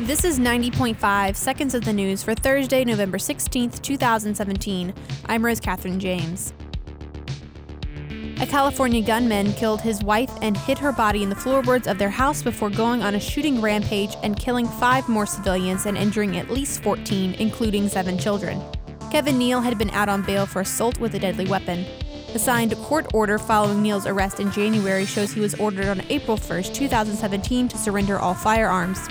This is 90.5 Seconds of the News for Thursday, November 16th, 2017. I'm Rose Catherine James. A California gunman killed his wife and hid her body in the floorboards of their house before going on a shooting rampage and killing five more civilians and injuring at least 14, including seven children. Kevin Neal had been out on bail for assault with a deadly weapon. The signed court order following Neal's arrest in January shows he was ordered on April 1, 2017, to surrender all firearms.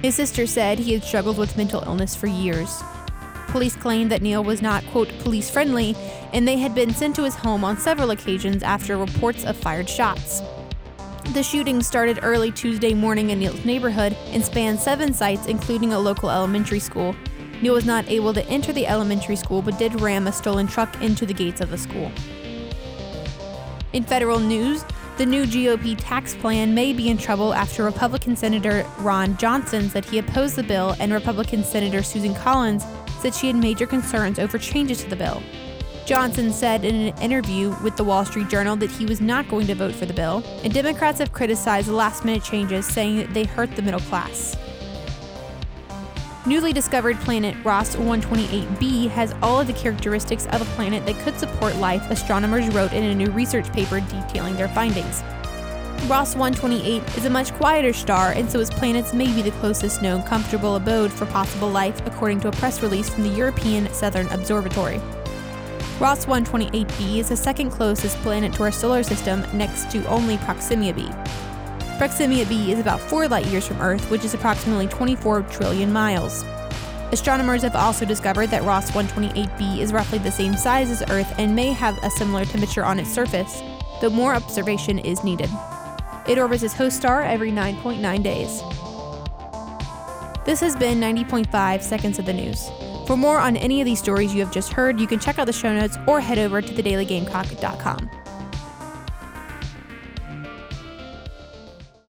His sister said he had struggled with mental illness for years. Police claimed that Neal was not, quote, police friendly, and they had been sent to his home on several occasions after reports of fired shots. The shooting started early Tuesday morning in Neal's neighborhood and spanned seven sites, including a local elementary school. Neal was not able to enter the elementary school but did ram a stolen truck into the gates of the school. In federal news, the new GOP tax plan may be in trouble after Republican Senator Ron Johnson said he opposed the bill, and Republican Senator Susan Collins said she had major concerns over changes to the bill. Johnson said in an interview with the Wall Street Journal that he was not going to vote for the bill, and Democrats have criticized the last minute changes, saying that they hurt the middle class. Newly discovered planet Ross 128b has all of the characteristics of a planet that could support life, astronomers wrote in a new research paper detailing their findings. Ross 128 is a much quieter star, and so its planets may be the closest known comfortable abode for possible life, according to a press release from the European Southern Observatory. Ross 128b is the second closest planet to our solar system next to only Proxima b. Proxima b is about 4 light years from Earth, which is approximately 24 trillion miles. Astronomers have also discovered that Ross 128b is roughly the same size as Earth and may have a similar temperature on its surface, though more observation is needed. It orbits its host star every 9.9 days. This has been 90.5 Seconds of the News. For more on any of these stories you have just heard, you can check out the show notes or head over to thedailygamecock.com.